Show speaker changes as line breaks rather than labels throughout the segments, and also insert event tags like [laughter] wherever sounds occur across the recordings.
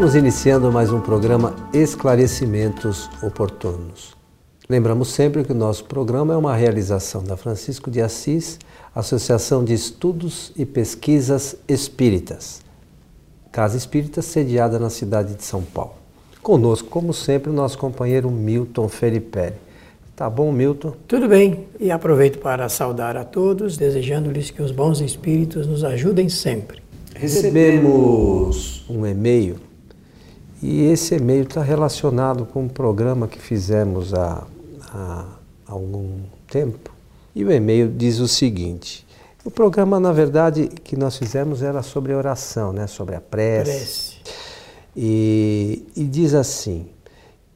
Estamos iniciando mais um programa Esclarecimentos Oportunos. Lembramos sempre que o nosso programa é uma realização da Francisco de Assis, Associação de Estudos e Pesquisas Espíritas, Casa Espírita sediada na cidade de São Paulo. Conosco, como sempre, o nosso companheiro Milton Felipe. Tá bom, Milton?
Tudo bem, e aproveito para saudar a todos, desejando-lhes que os bons espíritos nos ajudem sempre.
Recebemos um e-mail e esse e-mail está relacionado com um programa que fizemos há, há algum tempo. E o e-mail diz o seguinte: o programa, na verdade, que nós fizemos era sobre oração, né? sobre a prece. prece. E, e diz assim: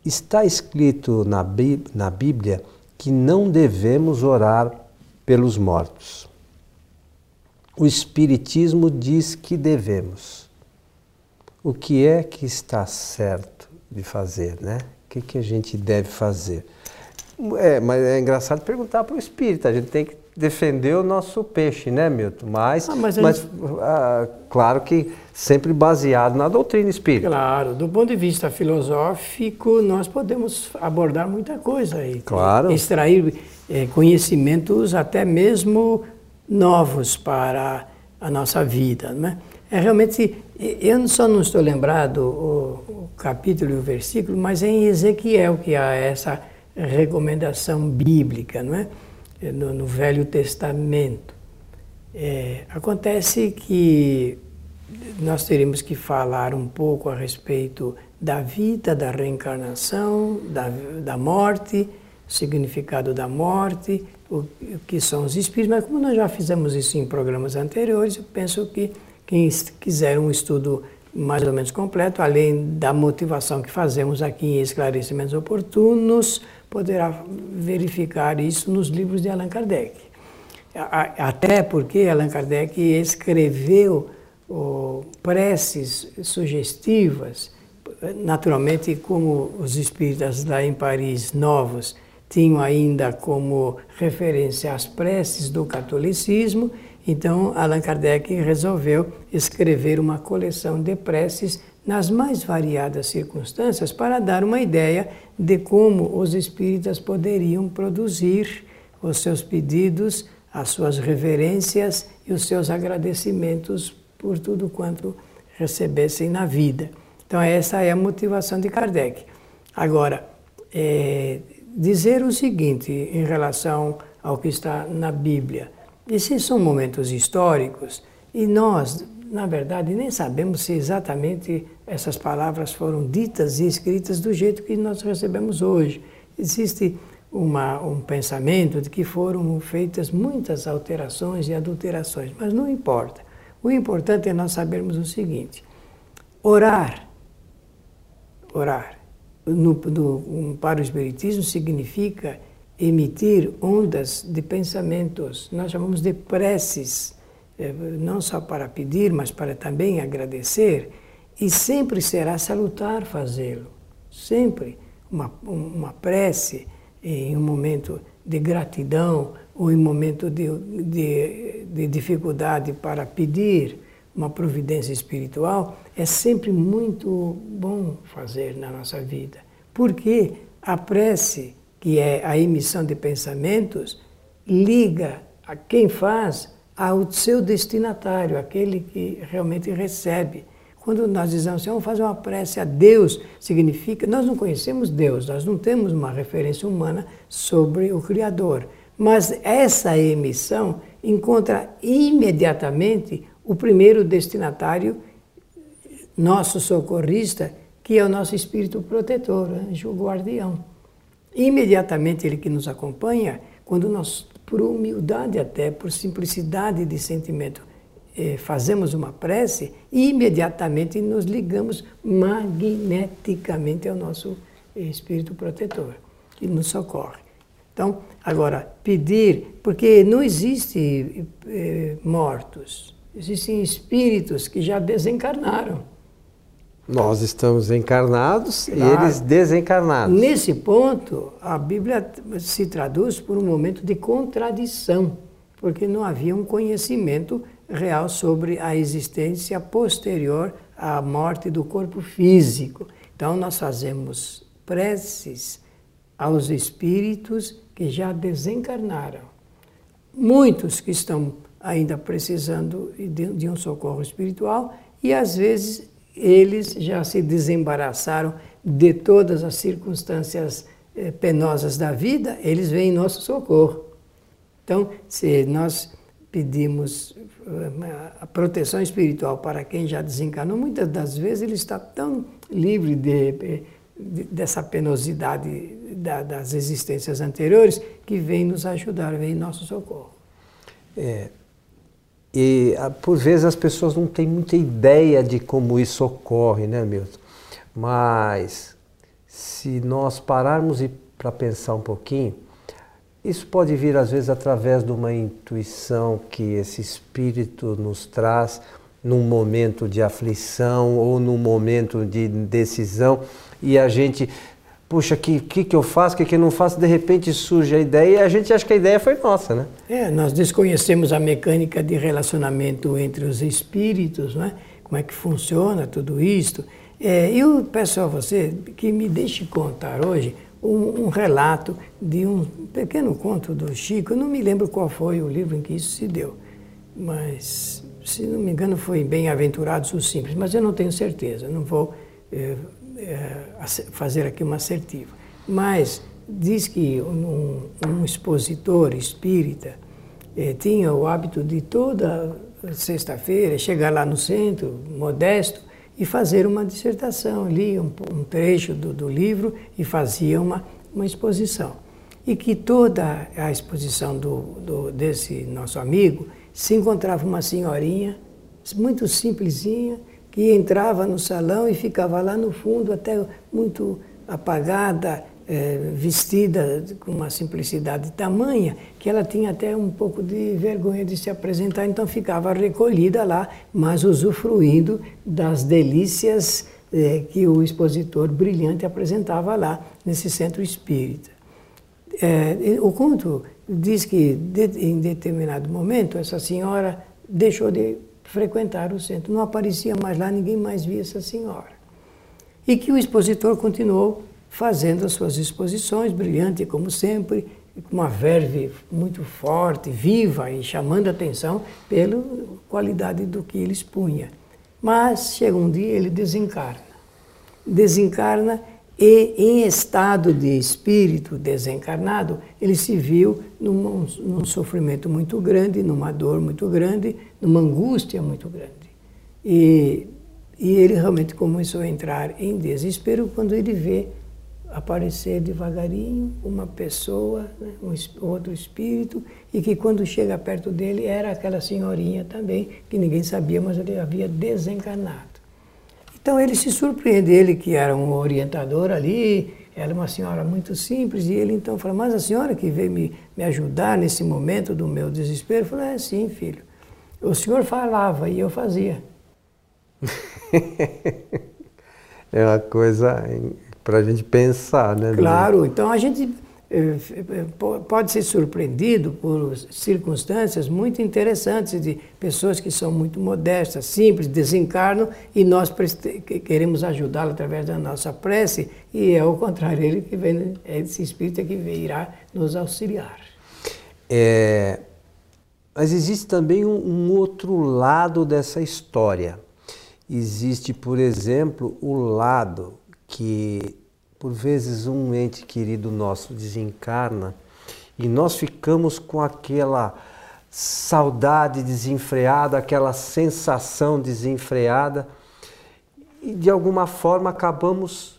está escrito na, na Bíblia que não devemos orar pelos mortos. O Espiritismo diz que devemos o que é que está certo de fazer, né? O que, que a gente deve fazer? É, mas é engraçado perguntar para o espírito, a gente tem que defender o nosso peixe, né, Milton? Mas, ah, mas, mas gente... ah, claro que sempre baseado na doutrina espírita.
Claro, do ponto de vista filosófico, nós podemos abordar muita coisa aí.
Claro.
Extrair é, conhecimentos até mesmo novos para a nossa vida, né? É realmente eu só não estou lembrado o, o capítulo e o versículo, mas é em Ezequiel que há essa recomendação bíblica, não é? No, no Velho Testamento. É, acontece que nós teríamos que falar um pouco a respeito da vida, da reencarnação, da, da morte, significado da morte, o, o que são os espíritos, mas como nós já fizemos isso em programas anteriores, eu penso que quem quiser um estudo mais ou menos completo, além da motivação que fazemos aqui em esclarecimentos oportunos, poderá verificar isso nos livros de Allan Kardec. Até porque Allan Kardec escreveu preces sugestivas, naturalmente, como os espíritas lá em Paris novos tinham ainda como referência as preces do catolicismo, então, Allan Kardec resolveu escrever uma coleção de preces nas mais variadas circunstâncias para dar uma ideia de como os espíritas poderiam produzir os seus pedidos, as suas reverências e os seus agradecimentos por tudo quanto recebessem na vida. Então, essa é a motivação de Kardec. Agora, é, dizer o seguinte em relação ao que está na Bíblia. Esses são momentos históricos e nós, na verdade, nem sabemos se exatamente essas palavras foram ditas e escritas do jeito que nós recebemos hoje. Existe uma, um pensamento de que foram feitas muitas alterações e adulterações, mas não importa. O importante é nós sabermos o seguinte: orar, orar, no, no, para o Espiritismo significa emitir ondas de pensamentos. Nós chamamos de preces, eh, não só para pedir, mas para também agradecer. E sempre será salutar fazê-lo. Sempre uma, uma prece em um momento de gratidão ou em um momento de, de, de dificuldade para pedir uma providência espiritual é sempre muito bom fazer na nossa vida. Porque a prece que é a emissão de pensamentos, liga a quem faz ao seu destinatário, aquele que realmente recebe. Quando nós dizemos assim, vamos fazer uma prece a Deus, significa, nós não conhecemos Deus, nós não temos uma referência humana sobre o Criador. Mas essa emissão encontra imediatamente o primeiro destinatário, nosso socorrista, que é o nosso espírito protetor, anjo guardião. Imediatamente ele que nos acompanha, quando nós, por humildade até, por simplicidade de sentimento, eh, fazemos uma prece, imediatamente nos ligamos magneticamente ao nosso espírito protetor, que nos socorre. Então, agora, pedir, porque não existe eh, mortos, existem espíritos que já desencarnaram.
Nós estamos encarnados claro. e eles desencarnados.
Nesse ponto, a Bíblia se traduz por um momento de contradição, porque não havia um conhecimento real sobre a existência posterior à morte do corpo físico. Então, nós fazemos preces aos espíritos que já desencarnaram. Muitos que estão ainda precisando de, um socorro espiritual e às vezes eles já se desembaraçaram de todas as circunstâncias eh, penosas da vida, eles vêm em nosso socorro. Então, se nós pedimos eh, a proteção espiritual para quem já desencarnou, muitas das vezes ele está tão livre de, de, dessa penosidade da, das existências anteriores que vem nos ajudar, vem em nosso socorro.
É, e ah, por vezes as pessoas não têm muita ideia de como isso ocorre, né, Milton? Mas se nós pararmos para pensar um pouquinho, isso pode vir às vezes através de uma intuição que esse espírito nos traz num momento de aflição ou num momento de decisão e a gente, puxa, o que, que, que eu faço, o que, que eu não faço, de repente surge a ideia e a gente acha que a ideia foi nossa, né?
É, nós desconhecemos a mecânica de relacionamento entre os espíritos, né? como é que funciona tudo isto. É, eu peço a você que me deixe contar hoje um, um, relato de um pequeno conto do Chico. Eu não me lembro qual foi o livro em que isso se deu, mas, se não me engano, foi Bem-aventurados os Simples, mas eu não tenho certeza, não vou é, fazer aqui uma assertiva. Mas diz que um, um expositor espírita é, tinha o hábito de toda sexta-feira chegar lá no centro, modesto, e fazer uma dissertação. Lia um, um trecho do, do, livro e fazia uma, uma exposição. E que toda a exposição do, do, desse nosso amigo se encontrava uma senhorinha, muito simplesinha, que entrava no salão e ficava lá no fundo, até muito apagada, é, vestida com uma simplicidade tamanha que ela tinha até um pouco de vergonha de se apresentar, então ficava recolhida lá, mas usufruindo das delícias é, que o expositor brilhante apresentava lá nesse centro espírita. É, o conto diz que de, em determinado momento essa senhora deixou de frequentar o centro, não aparecia mais lá, ninguém mais via essa senhora. E que o expositor continuou fazendo as suas exposições, brilhante como sempre, com uma verve muito forte, viva e chamando a atenção pela qualidade do que ele expunha. Mas chega um dia ele desencarna. Desencarna e, em estado de espírito desencarnado, ele se viu num, num sofrimento muito grande, numa dor muito grande, numa angústia muito grande. E, e ele realmente começou a entrar em desespero quando ele vê aparecer devagarinho uma pessoa, né, um outro espírito, e que quando chega perto dele era aquela senhorinha também, que ninguém sabia, mas ele havia desencarnado. Então ele se surpreende, ele que era um orientador ali, era uma senhora muito simples, e ele então fala, mas a senhora que veio me, me ajudar nesse momento do meu desespero? Falou, é sim, filho. O senhor falava e eu fazia. [laughs]
é uma coisa para a gente pensar, né?
Claro, então a gente pode ser surpreendido por circunstâncias muito interessantes de pessoas que são muito modestas, simples, desencarnam e nós queremos ajudá-lo através da nossa prece e é o contrário, ele que vem, é esse espírito que irá nos auxiliar.
É, mas existe também um, um outro lado dessa história. Existe, por exemplo, o lado que por vezes um ente querido nosso desencarna e nós ficamos com aquela saudade desenfreada, aquela sensação desenfreada e de alguma forma acabamos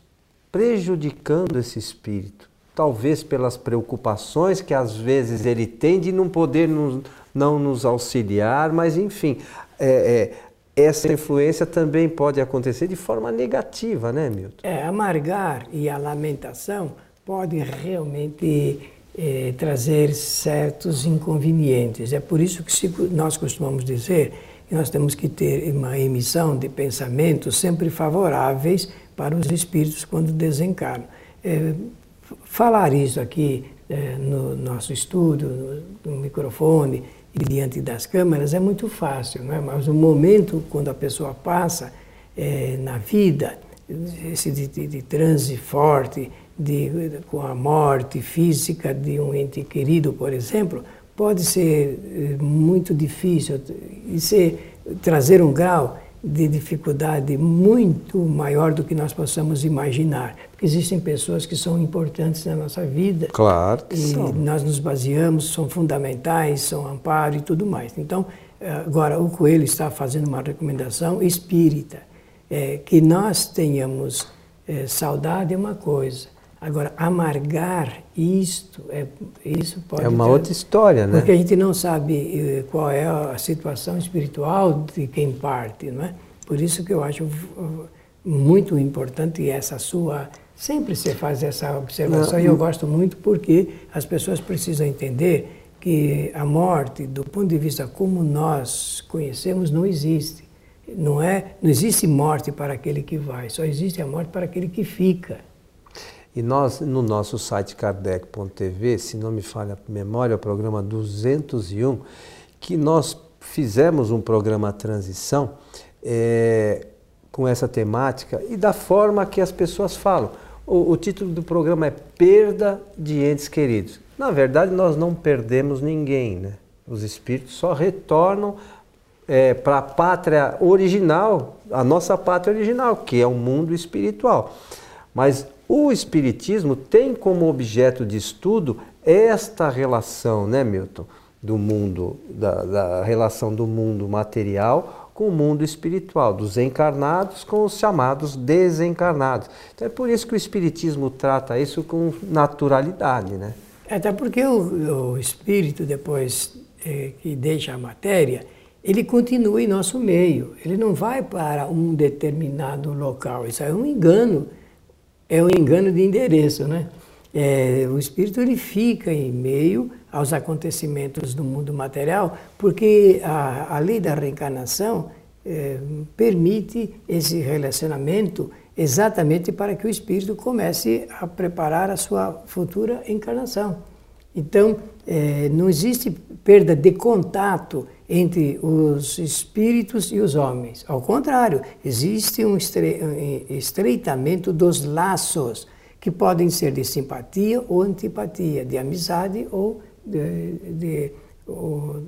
prejudicando esse espírito. Talvez pelas preocupações que às vezes ele tem de não poder nos, não nos auxiliar, mas enfim, é, é, essa influência também pode acontecer de forma negativa, né, Milton?
É, amargar e a lamentação podem realmente é, trazer certos inconvenientes. É por isso que nós costumamos dizer que nós temos que ter uma emissão de pensamentos sempre favoráveis para os espíritos quando desencarnam. É, falar isso aqui é, no nosso estúdio, no, no microfone, diante das câmeras é muito fácil, não é? mas o momento quando a pessoa passa é, na vida, esse de, de, de transe forte, de, com a morte física de um ente querido, por exemplo, pode ser eh, muito difícil e trazer um grau de dificuldade muito maior do que nós possamos imaginar. Porque existem pessoas que são importantes na nossa vida.
Claro
que e são. nós nos baseamos, são fundamentais, são amparo e tudo mais. Então, agora, o Coelho está fazendo uma recomendação espírita. É, que nós tenhamos é, saudade é uma coisa, Agora, amargar isto, é, isso pode.
É uma ter, outra história, né?
Porque a gente não sabe eh, qual é a situação espiritual de quem parte, não é? Por isso que eu acho muito importante essa sua. Sempre você faz essa observação não, e eu gosto muito porque as pessoas precisam entender que a morte, do ponto de vista como nós conhecemos, não existe. Não é, não existe morte para aquele que vai, só existe a morte para aquele que fica.
E nós, no nosso site kardec.tv, se não me falha a memória, é o programa 201, que nós fizemos um programa Transição é, com essa temática e da forma que as pessoas falam. O, o título do programa é Perda de Entes Queridos. Na verdade, nós não perdemos ninguém, né? Os espíritos só retornam é, para a pátria original, a nossa pátria original, que é o mundo espiritual. Mas o Espiritismo tem como objeto de estudo esta relação, né, Milton? Do mundo, da, da relação do mundo material com o mundo espiritual, dos encarnados com os chamados desencarnados. Então é por isso que o Espiritismo trata isso com naturalidade, né?
Até porque o, o espírito, depois é, que deixa a matéria, ele continua em nosso meio. Ele não vai para um determinado local. Isso é um engano é um engano de endereço, né? É, o espírito ele fica em meio aos acontecimentos do mundo material, porque a, a lei da reencarnação é, permite esse relacionamento exatamente para que o espírito comece a preparar a sua futura encarnação. Então, é, não existe perda de contato entre os espíritos e os homens. Ao contrário, existe um estreitamento dos laços, que podem ser de simpatia ou antipatia, de amizade ou de, de ou,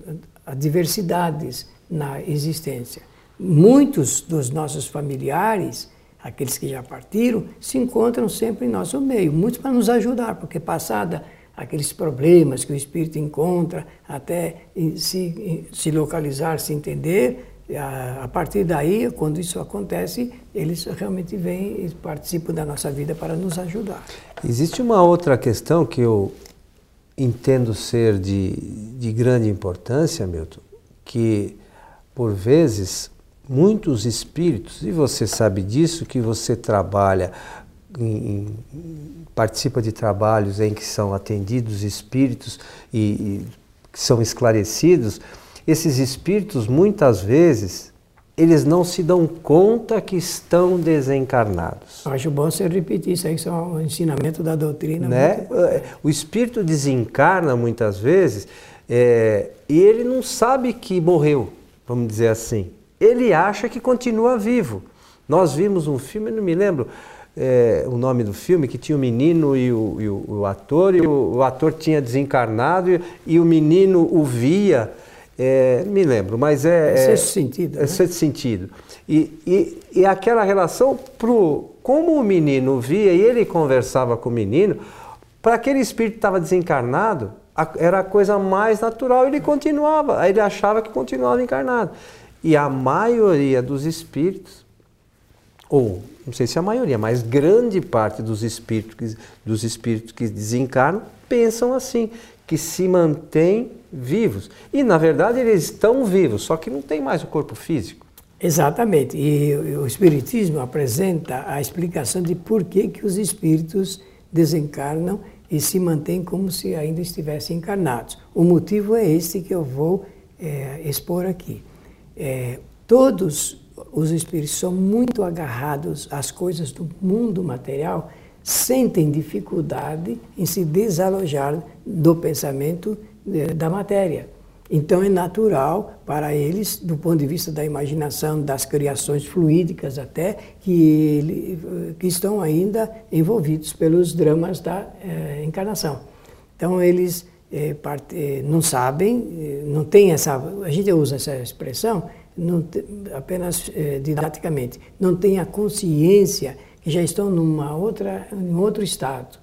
adversidades na existência. Muitos dos nossos familiares, aqueles que já partiram, se encontram sempre em nosso meio, muitos para nos ajudar, porque passada aqueles problemas que o espírito encontra até se, se localizar, se entender. A, partir daí, quando isso acontece, eles realmente vêm e participam da nossa vida para nos ajudar.
Existe uma outra questão que eu entendo ser de, de grande importância, Milton, que por vezes muitos espíritos, e você sabe disso, que você trabalha em, participa de trabalhos em que são atendidos espíritos e, e são esclarecidos, esses espíritos muitas vezes eles não se dão conta que estão desencarnados.
Acho bom você repetir isso aí, que é um ensinamento da doutrina.
Né? É, o espírito desencarna muitas vezes é, e ele não sabe que morreu, vamos dizer assim. Ele acha que continua vivo. Nós vimos um filme, não me lembro, é, o nome do filme, que tinha o menino e o, e o, o ator, e o, o, ator tinha desencarnado e, e o menino o via. É, me lembro, mas é.
É sexto sentido.
É né? sexto sentido. E, e, e aquela relação, pro, como o menino via e ele conversava com o menino, para aquele espírito que estava desencarnado, a, era a coisa mais natural, ele continuava, ele achava que continuava encarnado. E a maioria dos espíritos, ou não sei se a maioria, mas grande parte dos espíritos que, dos espíritos que desencarnam pensam assim, que se mantêm vivos. E na verdade eles estão vivos, só que não tem mais o corpo físico.
Exatamente. E o Espiritismo apresenta a explicação de por que, que os espíritos desencarnam e se mantêm como se ainda estivessem encarnados. O motivo é este que eu vou é, expor aqui. É, todos os espíritos são muito agarrados às coisas do mundo material, sentem dificuldade em se desalojar do pensamento da matéria. Então é natural para eles, do ponto de vista da imaginação, das criações fluídicas até, que, ele, que estão ainda envolvidos pelos dramas da eh, encarnação. Então eles eh, parte, eh, não sabem, eh, não tem essa, a gente usa essa expressão não, apenas eh, didaticamente, não tem a consciência que já estão numa outra, em outro estado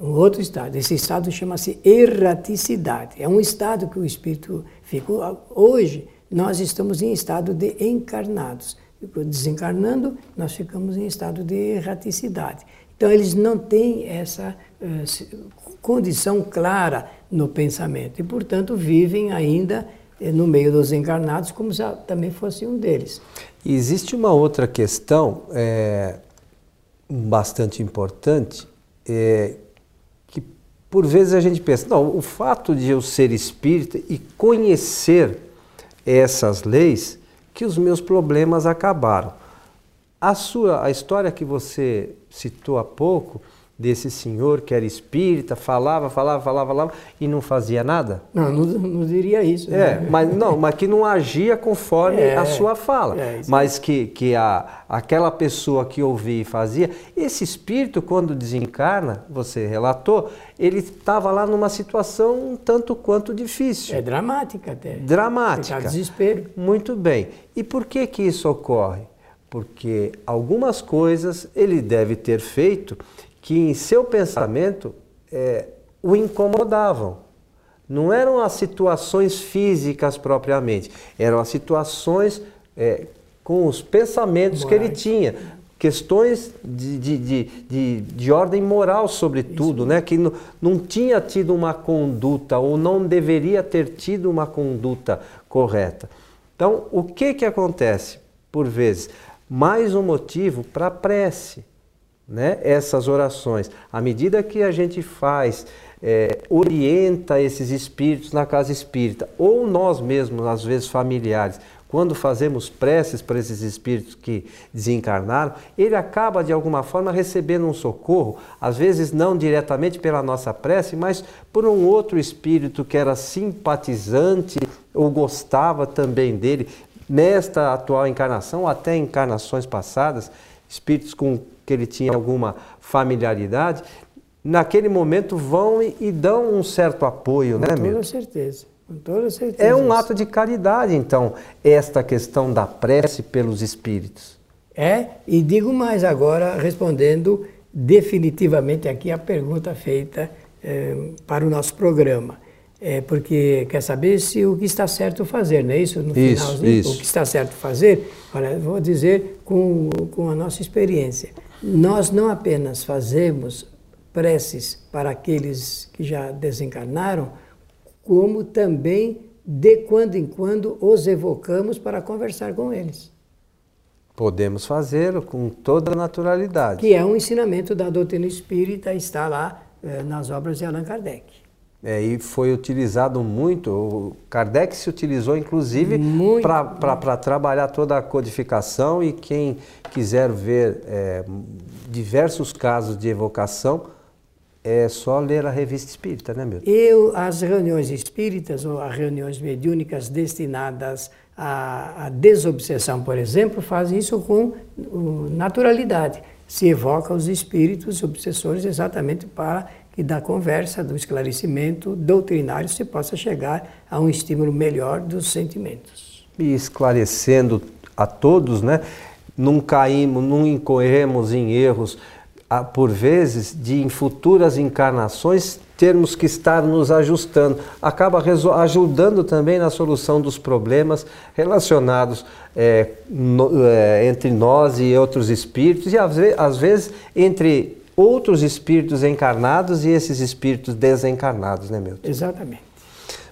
um outro estado. Esse estado chama-se erraticidade. É um estado que o espírito ficou. Hoje, nós estamos em estado de encarnados. Desencarnando, nós ficamos em estado de erraticidade. Então, eles não têm essa uh, condição clara no pensamento e, portanto, vivem ainda eh, no meio dos encarnados como se também fosse um deles.
Existe uma outra questão é, bastante importante, é, por vezes a gente pensa, não, o fato de eu ser espírita e conhecer essas leis, que os meus problemas acabaram. A sua a história que você citou há pouco, desse senhor que era espírita, falava, falava, falava, falava e não fazia nada?
Não, não, não diria isso.
É, né? mas não, mas que não agia conforme é, a sua fala. É, mas que, que a, aquela pessoa que ouvia e fazia, esse espírito, quando desencarna, você relatou, ele estava lá numa situação um tanto quanto difícil.
É dramática até.
Dramática.
desespero.
Muito bem. E por que que isso ocorre? Porque algumas coisas ele deve ter feito que em seu pensamento é, o incomodavam. Não eram as situações físicas propriamente, eram as situações é, com os pensamentos que ele tinha, questões de, de, de, de, de ordem moral, sobretudo, né? que não, não tinha tido uma conduta ou não deveria ter tido uma conduta correta. Então, o que, que acontece? Por vezes, mais um motivo para a prece né, essas orações. À medida que a gente faz, é, orienta esses espíritos na casa espírita, ou nós mesmos, às vezes familiares, quando fazemos preces para esses espíritos que desencarnaram, ele acaba de alguma forma recebendo um socorro, às vezes não diretamente pela nossa prece, mas por um outro espírito que era simpatizante ou gostava também dele, nesta atual encarnação, até encarnações passadas, espíritos com que ele tinha alguma familiaridade, naquele momento vão e, e dão um certo apoio, né,
Com toda certeza. Com toda certeza.
É um ato de caridade, então, esta questão da prece pelos espíritos.
É, e digo mais agora, respondendo definitivamente aqui a pergunta feita eh, para o nosso programa. É porque quer saber se o que está certo fazer, não é isso? No
isso, finalzinho, isso.
o que está certo fazer, olha, vou dizer com, com a nossa experiência. Nós não apenas fazemos preces para aqueles que já desencarnaram, como também de quando em quando os evocamos para conversar com eles.
Podemos fazê-lo com toda naturalidade.
Que é um ensinamento da doutrina espírita, está lá eh, nas obras de Allan Kardec.
É, e foi utilizado muito, o Kardec se utilizou inclusive para trabalhar toda a codificação e quem quiser ver é, diversos casos de evocação, é só ler a revista espírita, né, Milton?
Eu, as reuniões espíritas ou as reuniões mediúnicas destinadas à, à desobsessão, por exemplo, fazem isso com naturalidade. Se evoca os espíritos obsessores exatamente para e da conversa, do esclarecimento doutrinário, se possa chegar a um estímulo melhor dos sentimentos.
E esclarecendo a todos, né? Não caímos, não incorremos em erros, por vezes, de em futuras encarnações termos que estar nos ajustando. Acaba ajudando também na solução dos problemas relacionados é, no, é, entre nós e outros espíritos, e às às vezes entre outros espíritos encarnados e esses espíritos desencarnados, né, Milton?
Exatamente.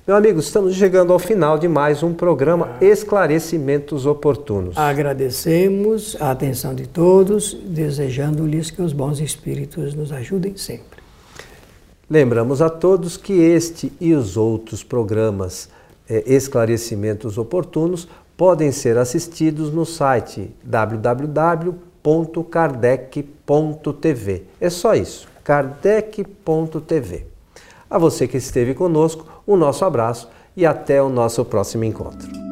Meu amigo, estamos chegando ao final de mais um programa Esclarecimentos Oportunos.
Agradecemos a atenção de todos, desejando-lhes que os bons espíritos nos ajudem sempre.
Lembramos a todos que este e os outros programas eh, Esclarecimentos Oportunos podem ser assistidos no site www kardec.tv. É só isso, kardec.tv. A você que esteve conosco, o nosso abraço e até o nosso próximo encontro.